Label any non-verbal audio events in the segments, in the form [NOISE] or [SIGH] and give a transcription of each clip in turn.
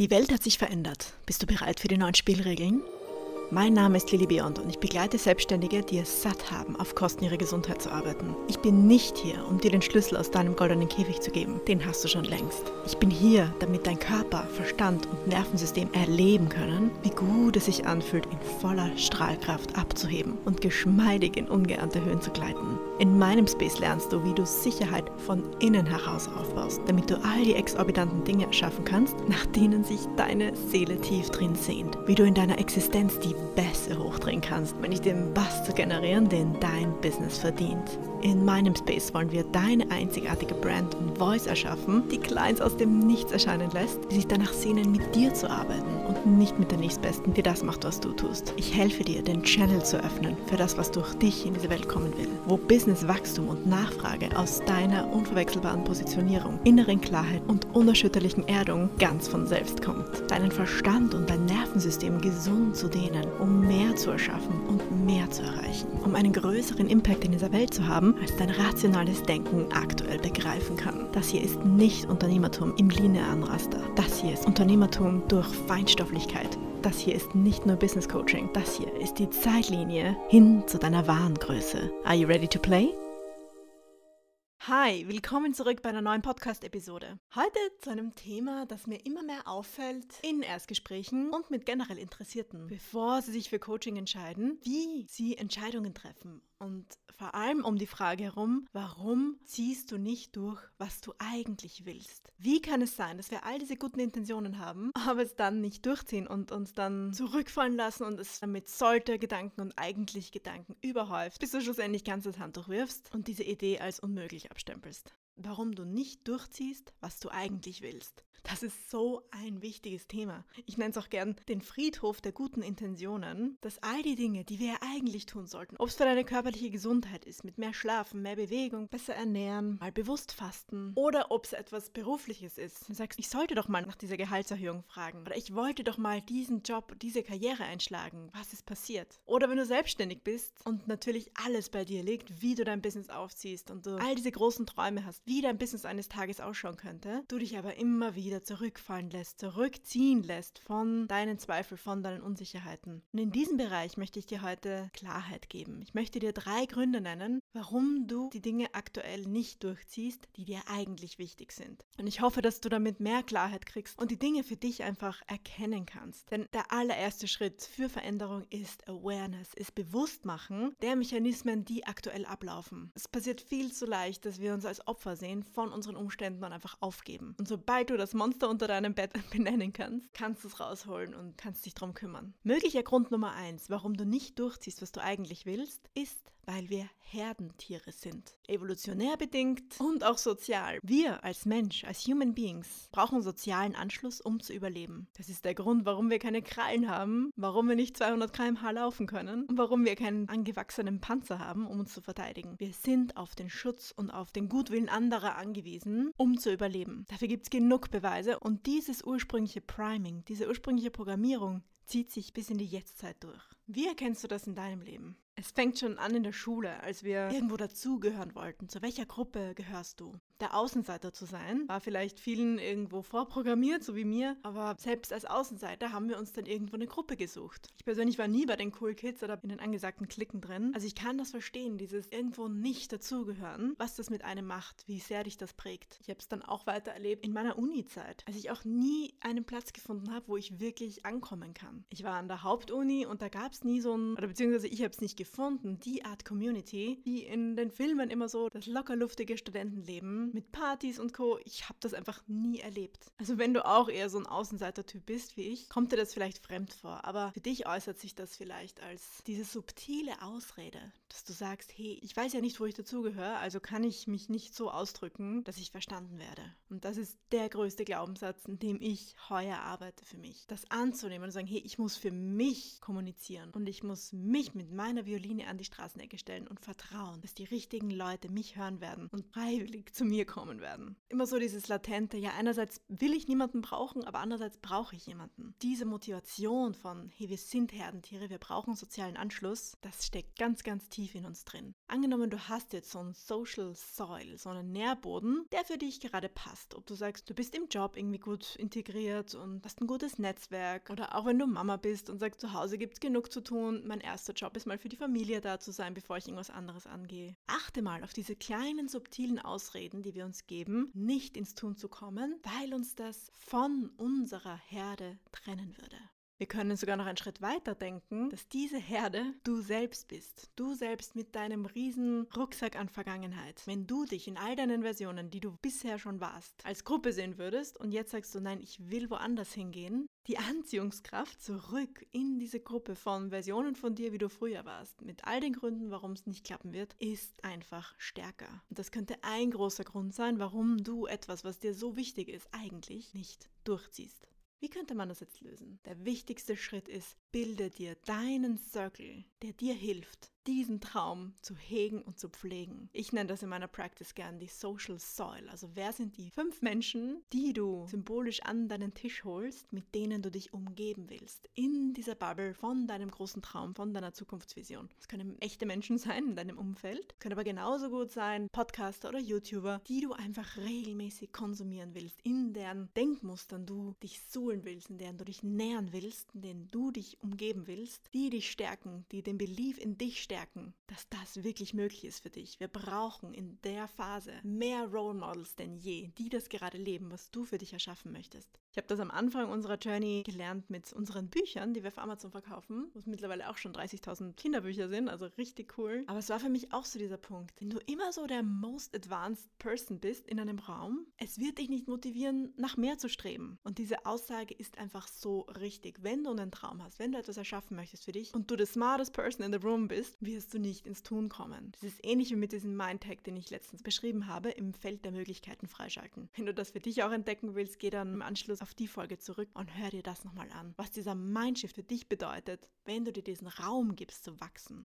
Die Welt hat sich verändert. Bist du bereit für die neuen Spielregeln? Mein Name ist Lili Beyond und ich begleite Selbstständige, die es satt haben, auf Kosten ihrer Gesundheit zu arbeiten. Ich bin nicht hier, um dir den Schlüssel aus deinem goldenen Käfig zu geben. Den hast du schon längst. Ich bin hier, damit dein Körper, Verstand und Nervensystem erleben können, wie gut es sich anfühlt, in voller Strahlkraft abzuheben und geschmeidig in ungeahnte Höhen zu gleiten. In meinem Space lernst du, wie du Sicherheit von innen heraus aufbaust, damit du all die exorbitanten Dinge erschaffen kannst, nach denen sich deine Seele tief drin sehnt. Wie du in deiner Existenz die Bässe hochdrehen kannst, wenn ich den Bass zu generieren, den dein Business verdient. In meinem Space wollen wir deine einzigartige Brand und Voice erschaffen, die Clients aus dem Nichts erscheinen lässt, die sich danach sehnen, mit dir zu arbeiten und nicht mit der Nächstbesten, die das macht, was du tust. Ich helfe dir, den Channel zu öffnen für das, was durch dich in diese Welt kommen will, wo Businesswachstum und Nachfrage aus deiner unverwechselbaren Positionierung, inneren Klarheit und unerschütterlichen Erdung ganz von selbst kommt. Deinen Verstand und dein Nervensystem gesund zu dehnen, um mehr zu erschaffen und mehr zu erreichen, um einen größeren Impact in dieser Welt zu haben, als dein rationales Denken aktuell begreifen kann. Das hier ist nicht Unternehmertum im linearen Raster. Das hier ist Unternehmertum durch Feinstofflichkeit. Das hier ist nicht nur Business Coaching. Das hier ist die Zeitlinie hin zu deiner wahren Größe. Are you ready to play? Hi, willkommen zurück bei einer neuen Podcast-Episode. Heute zu einem Thema, das mir immer mehr auffällt in Erstgesprächen und mit generell Interessierten, bevor sie sich für Coaching entscheiden, wie sie Entscheidungen treffen und vor allem um die Frage herum, warum ziehst du nicht durch, was du eigentlich willst? Wie kann es sein, dass wir all diese guten Intentionen haben, [LAUGHS] aber es dann nicht durchziehen und uns dann zurückfallen lassen und es mit sollte Gedanken und eigentlich Gedanken überhäuft, bis du schlussendlich ganz das Handtuch wirfst und diese Idee als unmöglich abstempelst? Warum du nicht durchziehst, was du eigentlich willst. Das ist so ein wichtiges Thema. Ich nenne es auch gern den Friedhof der guten Intentionen, dass all die Dinge, die wir eigentlich tun sollten, ob es für deine körperliche Gesundheit ist, mit mehr Schlafen, mehr Bewegung, besser ernähren, mal bewusst fasten oder ob es etwas Berufliches ist. Du sagst, ich sollte doch mal nach dieser Gehaltserhöhung fragen oder ich wollte doch mal diesen Job, diese Karriere einschlagen. Was ist passiert? Oder wenn du selbstständig bist und natürlich alles bei dir liegt, wie du dein Business aufziehst und du all diese großen Träume hast, wie dein Business eines Tages ausschauen könnte, du dich aber immer wieder wieder zurückfallen lässt, zurückziehen lässt von deinen Zweifeln, von deinen Unsicherheiten. Und in diesem Bereich möchte ich dir heute Klarheit geben. Ich möchte dir drei Gründe nennen, warum du die Dinge aktuell nicht durchziehst, die dir eigentlich wichtig sind. Und ich hoffe, dass du damit mehr Klarheit kriegst und die Dinge für dich einfach erkennen kannst. Denn der allererste Schritt für Veränderung ist Awareness, ist Bewusstmachen der Mechanismen, die aktuell ablaufen. Es passiert viel zu leicht, dass wir uns als Opfer sehen von unseren Umständen und einfach aufgeben. Und sobald du das Monster unter deinem Bett [LAUGHS] benennen kannst, kannst du es rausholen und kannst dich drum kümmern. Möglicher Grund Nummer eins, warum du nicht durchziehst, was du eigentlich willst, ist, weil wir Herdentiere sind. Evolutionär bedingt und auch sozial. Wir als Mensch, als Human Beings, brauchen sozialen Anschluss, um zu überleben. Das ist der Grund, warum wir keine Krallen haben, warum wir nicht 200 km/h laufen können und warum wir keinen angewachsenen Panzer haben, um uns zu verteidigen. Wir sind auf den Schutz und auf den Gutwillen anderer angewiesen, um zu überleben. Dafür gibt es genug Beweise und dieses ursprüngliche Priming, diese ursprüngliche Programmierung zieht sich bis in die Jetztzeit durch. Wie erkennst du das in deinem Leben? Es fängt schon an in der Schule, als wir irgendwo dazugehören wollten. Zu welcher Gruppe gehörst du? Der Außenseiter zu sein, war vielleicht vielen irgendwo vorprogrammiert, so wie mir, aber selbst als Außenseiter haben wir uns dann irgendwo eine Gruppe gesucht. Ich persönlich war nie bei den Cool Kids oder in den angesagten Klicken drin. Also ich kann das verstehen, dieses irgendwo nicht dazugehören, was das mit einem macht, wie sehr dich das prägt. Ich habe es dann auch weiter erlebt in meiner Uni-Zeit, als ich auch nie einen Platz gefunden habe, wo ich wirklich ankommen kann. Ich war an der Hauptuni und da gab es nie so ein, oder beziehungsweise ich habe es nicht gefunden, die Art Community, die in den Filmen immer so das lockerluftige Studentenleben mit Partys und Co. Ich habe das einfach nie erlebt. Also wenn du auch eher so ein Außenseiter-Typ bist wie ich, kommt dir das vielleicht fremd vor. Aber für dich äußert sich das vielleicht als diese subtile Ausrede, dass du sagst, hey, ich weiß ja nicht, wo ich dazugehöre, also kann ich mich nicht so ausdrücken, dass ich verstanden werde. Und das ist der größte Glaubenssatz, in dem ich heuer arbeite für mich. Das anzunehmen und sagen, hey, ich muss für mich kommunizieren und ich muss mich mit meiner Violine an die Straßenecke stellen und vertrauen, dass die richtigen Leute mich hören werden und freiwillig zu mir kommen werden. Immer so dieses latente, ja einerseits will ich niemanden brauchen, aber andererseits brauche ich jemanden. Diese Motivation von, hey, wir sind Herdentiere, wir brauchen sozialen Anschluss, das steckt ganz, ganz tief in uns drin. Angenommen, du hast jetzt so einen Social Soil, so einen Nährboden, der für dich gerade passt. Ob du sagst, du bist im Job irgendwie gut integriert und hast ein gutes Netzwerk oder auch wenn du Mama bist und sagst, zu Hause gibt es genug zu tun, mein erster Job ist mal für die Familie da zu sein, bevor ich irgendwas anderes angehe. Achte mal auf diese kleinen subtilen Ausreden, die wir uns geben, nicht ins Tun zu kommen, weil uns das von unserer Herde trennen würde. Wir können sogar noch einen Schritt weiter denken, dass diese Herde du selbst bist. Du selbst mit deinem riesen Rucksack an Vergangenheit. Wenn du dich in all deinen Versionen, die du bisher schon warst, als Gruppe sehen würdest und jetzt sagst du, nein, ich will woanders hingehen, die Anziehungskraft zurück in diese Gruppe von Versionen von dir, wie du früher warst, mit all den Gründen, warum es nicht klappen wird, ist einfach stärker. Und das könnte ein großer Grund sein, warum du etwas, was dir so wichtig ist, eigentlich nicht durchziehst. Wie könnte man das jetzt lösen? Der wichtigste Schritt ist, bilde dir deinen Circle, der dir hilft, diesen Traum zu hegen und zu pflegen. Ich nenne das in meiner Practice gern die Social Soil. Also wer sind die fünf Menschen, die du symbolisch an deinen Tisch holst, mit denen du dich umgeben willst, in dieser Bubble von deinem großen Traum, von deiner Zukunftsvision. Das können echte Menschen sein in deinem Umfeld, können aber genauso gut sein Podcaster oder YouTuber, die du einfach regelmäßig konsumieren willst, in deren Denkmustern du dich suhlen willst, in deren du dich nähern willst, in denen du dich umgeben willst, die dich stärken, die den Belief in dich stärken, dass das wirklich möglich ist für dich. Wir brauchen in der Phase mehr Role Models denn je, die das gerade leben, was du für dich erschaffen möchtest. Ich habe das am Anfang unserer Journey gelernt mit unseren Büchern, die wir auf Amazon verkaufen, wo es mittlerweile auch schon 30.000 Kinderbücher sind, also richtig cool. Aber es war für mich auch so dieser Punkt. Wenn du immer so der most advanced person bist in einem Raum, es wird dich nicht motivieren, nach mehr zu streben. Und diese Aussage ist einfach so richtig. Wenn du einen Traum hast, wenn du etwas erschaffen möchtest für dich und du the smartest person in the room bist, wirst du nicht ins Tun kommen. Das ist ähnlich wie mit diesem Mindtag, den ich letztens beschrieben habe, im Feld der Möglichkeiten freischalten. Wenn du das für dich auch entdecken willst, geh dann im Anschluss auf die Folge zurück und hör dir das nochmal an, was dieser Mindshift für dich bedeutet, wenn du dir diesen Raum gibst zu wachsen.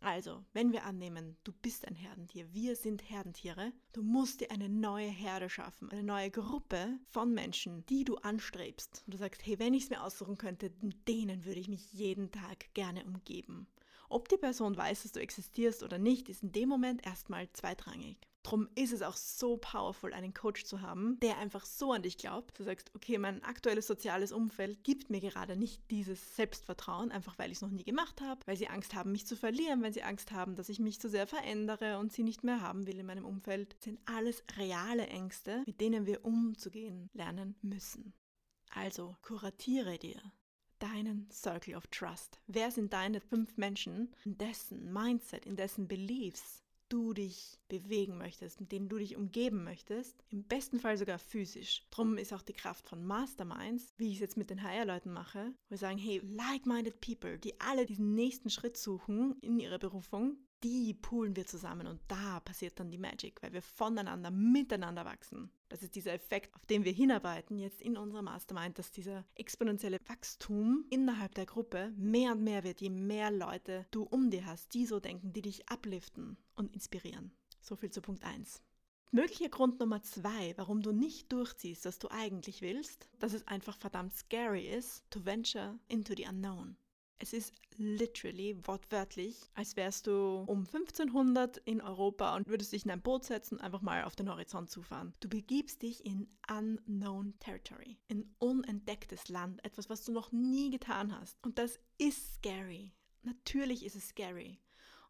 Also, wenn wir annehmen, du bist ein Herdentier, wir sind Herdentiere, du musst dir eine neue Herde schaffen, eine neue Gruppe von Menschen, die du anstrebst. Und du sagst, hey, wenn ich es mir aussuchen könnte, denen würde ich mich jeden Tag gerne umgeben. Ob die Person weiß, dass du existierst oder nicht, ist in dem Moment erstmal zweitrangig. Drum ist es auch so powerful, einen Coach zu haben, der einfach so an dich glaubt. Du sagst, okay, mein aktuelles soziales Umfeld gibt mir gerade nicht dieses Selbstvertrauen, einfach weil ich es noch nie gemacht habe, weil sie Angst haben, mich zu verlieren, weil sie Angst haben, dass ich mich zu sehr verändere und sie nicht mehr haben will in meinem Umfeld. Das sind alles reale Ängste, mit denen wir umzugehen lernen müssen. Also kuratiere dir deinen Circle of Trust. Wer sind deine fünf Menschen, in dessen Mindset, in dessen Beliefs du dich bewegen möchtest, mit denen du dich umgeben möchtest, im besten Fall sogar physisch. Drum ist auch die Kraft von Masterminds, wie ich es jetzt mit den HR-Leuten mache, wo wir sagen, hey, like-minded people, die alle diesen nächsten Schritt suchen in ihrer Berufung, die poolen wir zusammen und da passiert dann die Magic, weil wir voneinander, miteinander wachsen. Das ist dieser Effekt, auf den wir hinarbeiten jetzt in unserer Mastermind, dass dieser exponentielle Wachstum innerhalb der Gruppe mehr und mehr wird, je mehr Leute du um dir hast, die so denken, die dich upliften und inspirieren. So viel zu Punkt 1. Möglicher Grund Nummer zwei, warum du nicht durchziehst, was du eigentlich willst, dass es einfach verdammt scary ist, to venture into the unknown. Es ist literally, wortwörtlich, als wärst du um 1500 in Europa und würdest dich in ein Boot setzen einfach mal auf den Horizont zufahren. Du begibst dich in unknown territory, in unentdecktes Land, etwas, was du noch nie getan hast. Und das ist scary. Natürlich ist es scary.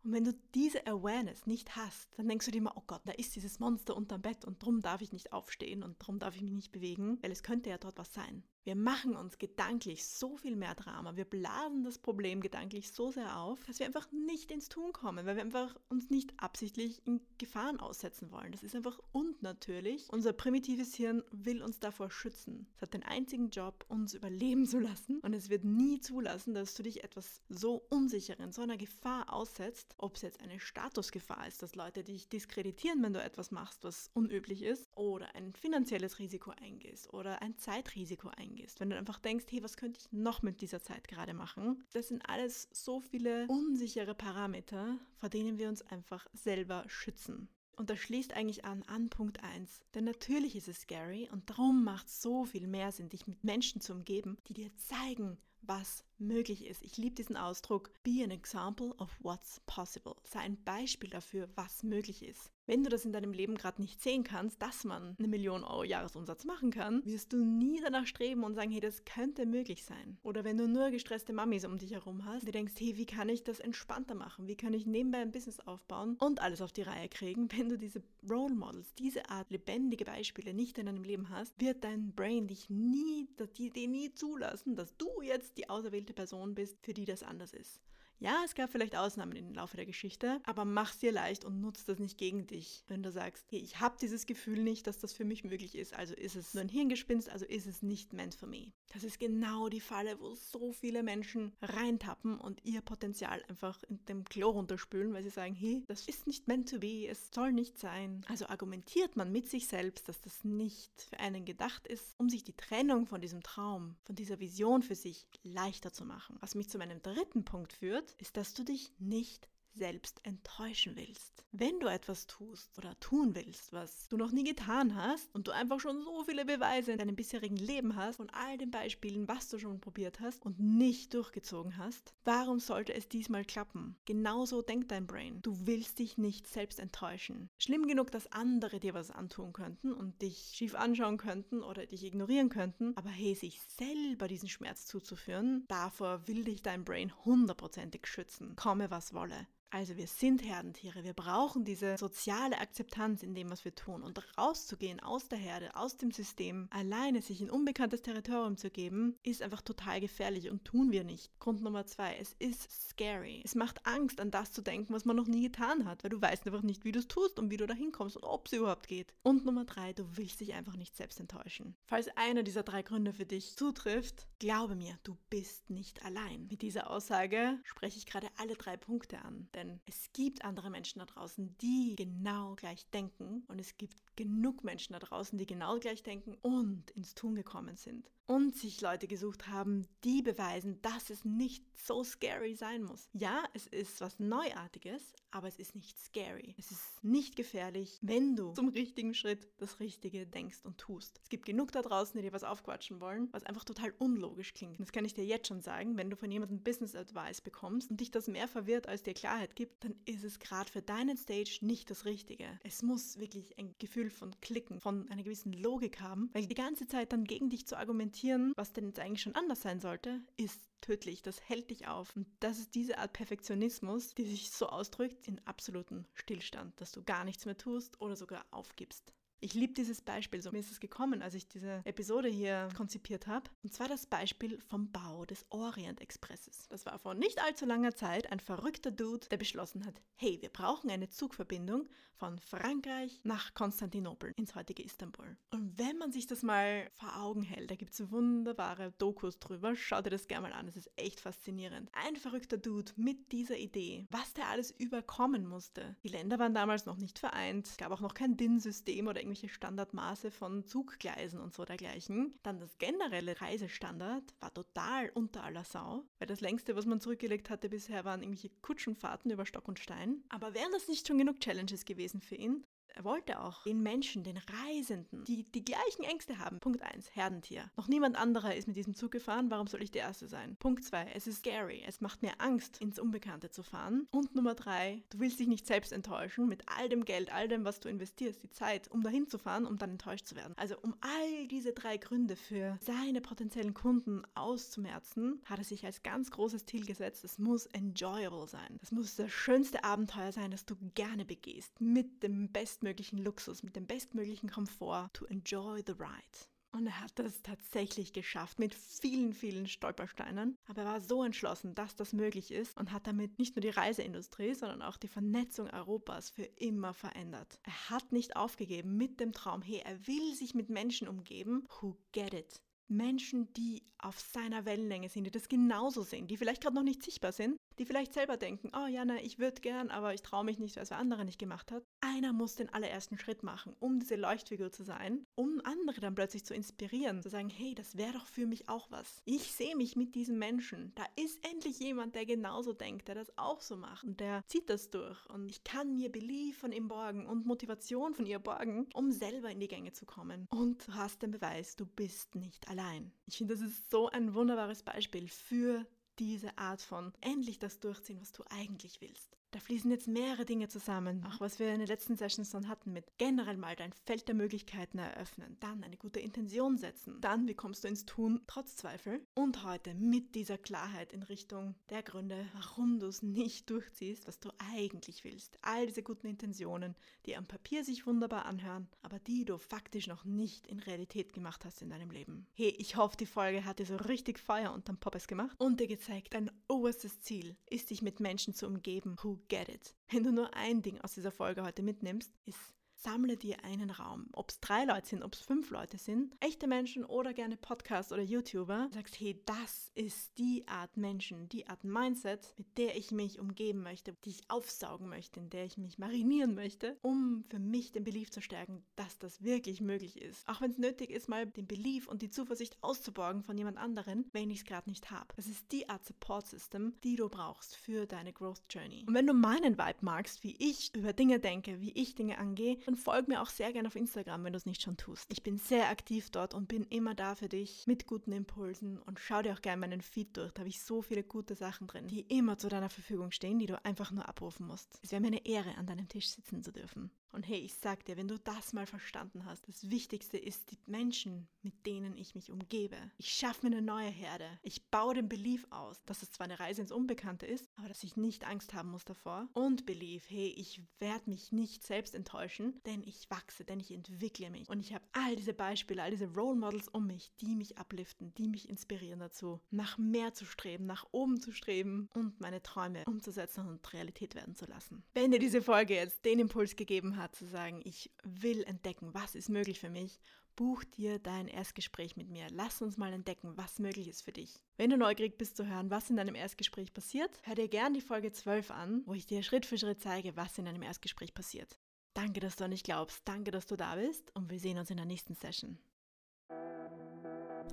Und wenn du diese Awareness nicht hast, dann denkst du dir immer, oh Gott, da ist dieses Monster unterm Bett und drum darf ich nicht aufstehen und drum darf ich mich nicht bewegen, weil es könnte ja dort was sein. Wir machen uns gedanklich so viel mehr Drama. Wir blasen das Problem gedanklich so sehr auf, dass wir einfach nicht ins Tun kommen, weil wir einfach uns nicht absichtlich in Gefahren aussetzen wollen. Das ist einfach unnatürlich. Unser primitives Hirn will uns davor schützen. Es hat den einzigen Job, uns überleben zu lassen und es wird nie zulassen, dass du dich etwas so unsicheren, so einer Gefahr aussetzt, ob es jetzt eine Statusgefahr ist, dass Leute dich diskreditieren, wenn du etwas machst, was unüblich ist, oder ein finanzielles Risiko eingehst oder ein Zeitrisiko eingehst reingehst, wenn du einfach denkst, hey, was könnte ich noch mit dieser Zeit gerade machen? Das sind alles so viele unsichere Parameter, vor denen wir uns einfach selber schützen. Und das schließt eigentlich an an Punkt 1. Denn natürlich ist es scary und darum macht es so viel mehr Sinn, dich mit Menschen zu umgeben, die dir zeigen, was möglich ist. Ich liebe diesen Ausdruck, be an example of what's possible. Sei ein Beispiel dafür, was möglich ist. Wenn du das in deinem Leben gerade nicht sehen kannst, dass man eine Million Euro Jahresumsatz machen kann, wirst du nie danach streben und sagen, hey, das könnte möglich sein. Oder wenn du nur gestresste Mamis um dich herum hast, du denkst, hey, wie kann ich das entspannter machen? Wie kann ich nebenbei ein Business aufbauen und alles auf die Reihe kriegen? [LAUGHS] Wenn du diese Role Models, diese Art lebendige Beispiele nicht in deinem Leben hast, wird dein Brain dich nie, die Idee nie zulassen, dass du jetzt die auserwählte Person bist, für die das anders ist. Ja, es gab vielleicht Ausnahmen im Laufe der Geschichte, aber mach's dir leicht und nutz das nicht gegen dich. Wenn du sagst, hey, ich habe dieses Gefühl nicht, dass das für mich möglich ist, also ist es nur ein Hirngespinst, also ist es nicht meant for me. Das ist genau die Falle, wo so viele Menschen reintappen und ihr Potenzial einfach in dem Klo runterspülen, weil sie sagen, hey, das ist nicht meant to be, es soll nicht sein. Also argumentiert man mit sich selbst, dass das nicht für einen gedacht ist, um sich die Trennung von diesem Traum, von dieser Vision für sich leichter zu machen. Was mich zu meinem dritten Punkt führt, ist, dass du dich nicht selbst enttäuschen willst. Wenn du etwas tust oder tun willst, was du noch nie getan hast und du einfach schon so viele Beweise in deinem bisherigen Leben hast von all den Beispielen, was du schon probiert hast und nicht durchgezogen hast, warum sollte es diesmal klappen? Genauso denkt dein Brain. Du willst dich nicht selbst enttäuschen. Schlimm genug, dass andere dir was antun könnten und dich schief anschauen könnten oder dich ignorieren könnten, aber hey, sich selber diesen Schmerz zuzuführen, davor will dich dein Brain hundertprozentig schützen, komme was wolle. Also wir sind Herdentiere, wir brauchen diese soziale Akzeptanz in dem, was wir tun. Und rauszugehen aus der Herde, aus dem System, alleine sich in unbekanntes Territorium zu geben, ist einfach total gefährlich und tun wir nicht. Grund Nummer zwei, es ist scary. Es macht Angst, an das zu denken, was man noch nie getan hat, weil du weißt einfach nicht, wie du es tust und wie du da hinkommst und ob es überhaupt geht. Und Nummer drei, du willst dich einfach nicht selbst enttäuschen. Falls einer dieser drei Gründe für dich zutrifft, glaube mir, du bist nicht allein. Mit dieser Aussage spreche ich gerade alle drei Punkte an. Denn denn es gibt andere Menschen da draußen, die genau gleich denken und es gibt genug Menschen da draußen, die genau gleich denken und ins Tun gekommen sind und sich Leute gesucht haben, die beweisen, dass es nicht so scary sein muss. Ja, es ist was Neuartiges, aber es ist nicht scary. Es ist nicht gefährlich, wenn du zum richtigen Schritt das Richtige denkst und tust. Es gibt genug da draußen, die dir was aufquatschen wollen, was einfach total unlogisch klingt. das kann ich dir jetzt schon sagen, wenn du von jemandem Business Advice bekommst und dich das mehr verwirrt, als dir Klarheit gibt, dann ist es gerade für deinen Stage nicht das Richtige. Es muss wirklich ein Gefühl von Klicken, von einer gewissen Logik haben, weil die ganze Zeit dann gegen dich zu argumentieren, was denn jetzt eigentlich schon anders sein sollte, ist tödlich. Das hält dich auf. Und das ist diese Art Perfektionismus, die sich so ausdrückt in absoluten Stillstand, dass du gar nichts mehr tust oder sogar aufgibst. Ich liebe dieses Beispiel. So mir ist es gekommen, als ich diese Episode hier konzipiert habe. Und zwar das Beispiel vom Bau des Orient Expresses. Das war vor nicht allzu langer Zeit ein verrückter Dude, der beschlossen hat, hey, wir brauchen eine Zugverbindung von Frankreich nach Konstantinopel ins heutige Istanbul. Und wenn man sich das mal vor Augen hält, da gibt es wunderbare Dokus drüber, schau dir das gerne mal an, es ist echt faszinierend. Ein verrückter Dude mit dieser Idee, was der alles überkommen musste. Die Länder waren damals noch nicht vereint, gab auch noch kein DIN-System oder irgendwelche Standardmaße von Zuggleisen und so dergleichen. Dann das generelle Reisestandard war total unter aller Sau, weil das längste, was man zurückgelegt hatte bisher, waren irgendwelche Kutschenfahrten über Stock und Stein. Aber wären das nicht schon genug Challenges gewesen für ihn, er wollte auch den Menschen, den Reisenden, die die gleichen Ängste haben. Punkt 1, Herdentier. Noch niemand anderer ist mit diesem Zug gefahren, warum soll ich der Erste sein? Punkt 2, es ist scary. Es macht mir Angst, ins Unbekannte zu fahren. Und Nummer 3, du willst dich nicht selbst enttäuschen mit all dem Geld, all dem, was du investierst, die Zeit, um dahin zu fahren, um dann enttäuscht zu werden. Also um all diese drei Gründe für seine potenziellen Kunden auszumerzen, hat er sich als ganz großes Ziel gesetzt, es muss enjoyable sein. Das muss das schönste Abenteuer sein, das du gerne begehst, mit dem besten bestmöglichen Luxus, mit dem bestmöglichen Komfort to enjoy the ride. Und er hat das tatsächlich geschafft mit vielen, vielen Stolpersteinen. Aber er war so entschlossen, dass das möglich ist und hat damit nicht nur die Reiseindustrie, sondern auch die Vernetzung Europas für immer verändert. Er hat nicht aufgegeben mit dem Traum, hey, er will sich mit Menschen umgeben, who get it. Menschen, die auf seiner Wellenlänge sind, die das genauso sehen, die vielleicht gerade noch nicht sichtbar sind, die vielleicht selber denken, oh ja, na, ich würde gern, aber ich traue mich nicht, es wer andere nicht gemacht hat. Einer muss den allerersten Schritt machen, um diese Leuchtfigur zu sein, um andere dann plötzlich zu inspirieren, zu sagen, hey, das wäre doch für mich auch was. Ich sehe mich mit diesem Menschen. Da ist endlich jemand, der genauso denkt, der das auch so macht und der zieht das durch. Und ich kann mir Belief von ihm borgen und Motivation von ihr borgen, um selber in die Gänge zu kommen. Und du hast den Beweis, du bist nicht allein. Ich finde, das ist so ein wunderbares Beispiel für diese Art von endlich das durchziehen, was du eigentlich willst. Da fließen jetzt mehrere Dinge zusammen, auch was wir in den letzten Sessions schon hatten mit generell mal dein Feld der Möglichkeiten eröffnen, dann eine gute Intention setzen, dann wie kommst du ins Tun trotz Zweifel und heute mit dieser Klarheit in Richtung der Gründe, warum du es nicht durchziehst, was du eigentlich willst. All diese guten Intentionen, die am Papier sich wunderbar anhören, aber die du faktisch noch nicht in Realität gemacht hast in deinem Leben. Hey, ich hoffe, die Folge hat dir so richtig Feuer unterm Poppes gemacht und dir gezeigt, dein oberstes Ziel ist, dich mit Menschen zu umgeben, who get it. Wenn du nur ein Ding aus dieser Folge heute mitnimmst, ist sammle dir einen Raum. Ob es drei Leute sind, ob es fünf Leute sind, echte Menschen oder gerne Podcast oder YouTuber, sagst, hey, das ist die Art Menschen, die Art Mindset, mit der ich mich umgeben möchte, die ich aufsaugen möchte, in der ich mich marinieren möchte, um für mich den Belief zu stärken, dass das wirklich möglich ist. Auch wenn es nötig ist, mal den Belief und die Zuversicht auszuborgen von jemand anderen, wenn ich es gerade nicht habe. Das ist die Art Support System, die du brauchst für deine Growth Journey. Und wenn du meinen Vibe magst, wie ich über Dinge denke, wie ich Dinge angehe, dann folg mir auch sehr gerne auf Instagram, wenn du es nicht schon tust. Ich bin sehr aktiv dort und bin immer da für dich mit guten Impulsen und schau dir auch gerne meinen Feed durch. Da habe ich so viele gute Sachen drin, die immer zu deiner Verfügung stehen, die du einfach nur abrufen musst. Es wäre mir eine Ehre, an deinem Tisch sitzen zu dürfen. Und hey, ich sag dir, wenn du das mal verstanden hast, das Wichtigste ist die Menschen, mit denen ich mich umgebe. Ich schaffe mir eine neue Herde. Ich baue den Belief aus, dass es zwar eine Reise ins Unbekannte ist, aber dass ich nicht Angst haben muss davor. Und Belief, hey, ich werde mich nicht selbst enttäuschen, denn ich wachse, denn ich entwickle mich. Und ich habe all diese Beispiele, all diese Role Models um mich, die mich upliften, die mich inspirieren dazu, nach mehr zu streben, nach oben zu streben und meine Träume umzusetzen und Realität werden zu lassen. Wenn dir diese Folge jetzt den Impuls gegeben hat, hat, zu sagen, ich will entdecken, was ist möglich für mich, buch dir dein Erstgespräch mit mir. Lass uns mal entdecken, was möglich ist für dich. Wenn du neugierig bist zu hören, was in deinem Erstgespräch passiert, hör dir gern die Folge 12 an, wo ich dir Schritt für Schritt zeige, was in deinem Erstgespräch passiert. Danke, dass du an dich glaubst, danke, dass du da bist und wir sehen uns in der nächsten Session.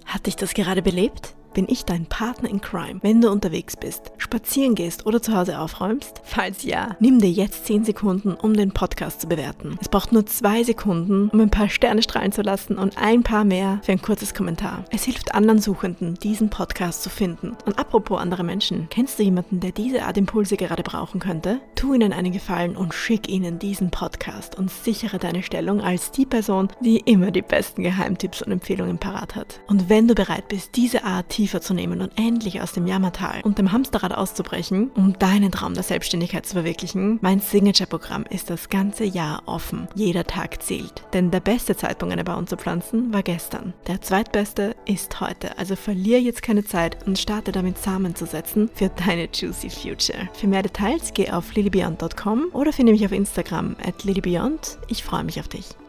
Hat dich das gerade belebt? Bin ich dein Partner in Crime, wenn du unterwegs bist, spazieren gehst oder zu Hause aufräumst? Falls ja, nimm dir jetzt 10 Sekunden, um den Podcast zu bewerten. Es braucht nur 2 Sekunden, um ein paar Sterne strahlen zu lassen und ein paar mehr für ein kurzes Kommentar. Es hilft anderen Suchenden, diesen Podcast zu finden. Und apropos andere Menschen, kennst du jemanden, der diese Art Impulse gerade brauchen könnte? Tu ihnen einen Gefallen und schick ihnen diesen Podcast und sichere deine Stellung als die Person, die immer die besten Geheimtipps und Empfehlungen parat hat. Und wenn du bereit bist, diese Art tiefer zu nehmen und endlich aus dem Jammertal und dem Hamsterrad auszubrechen, um deinen Traum der Selbstständigkeit zu verwirklichen, mein Signature-Programm ist das ganze Jahr offen. Jeder Tag zählt. Denn der beste Zeitpunkt, eine Baum zu pflanzen, war gestern. Der zweitbeste ist heute. Also verlier jetzt keine Zeit und starte damit Samen zu setzen für deine Juicy Future. Für mehr Details geh auf lilybeyond.com oder finde mich auf Instagram at lilybeyond. Ich freue mich auf dich.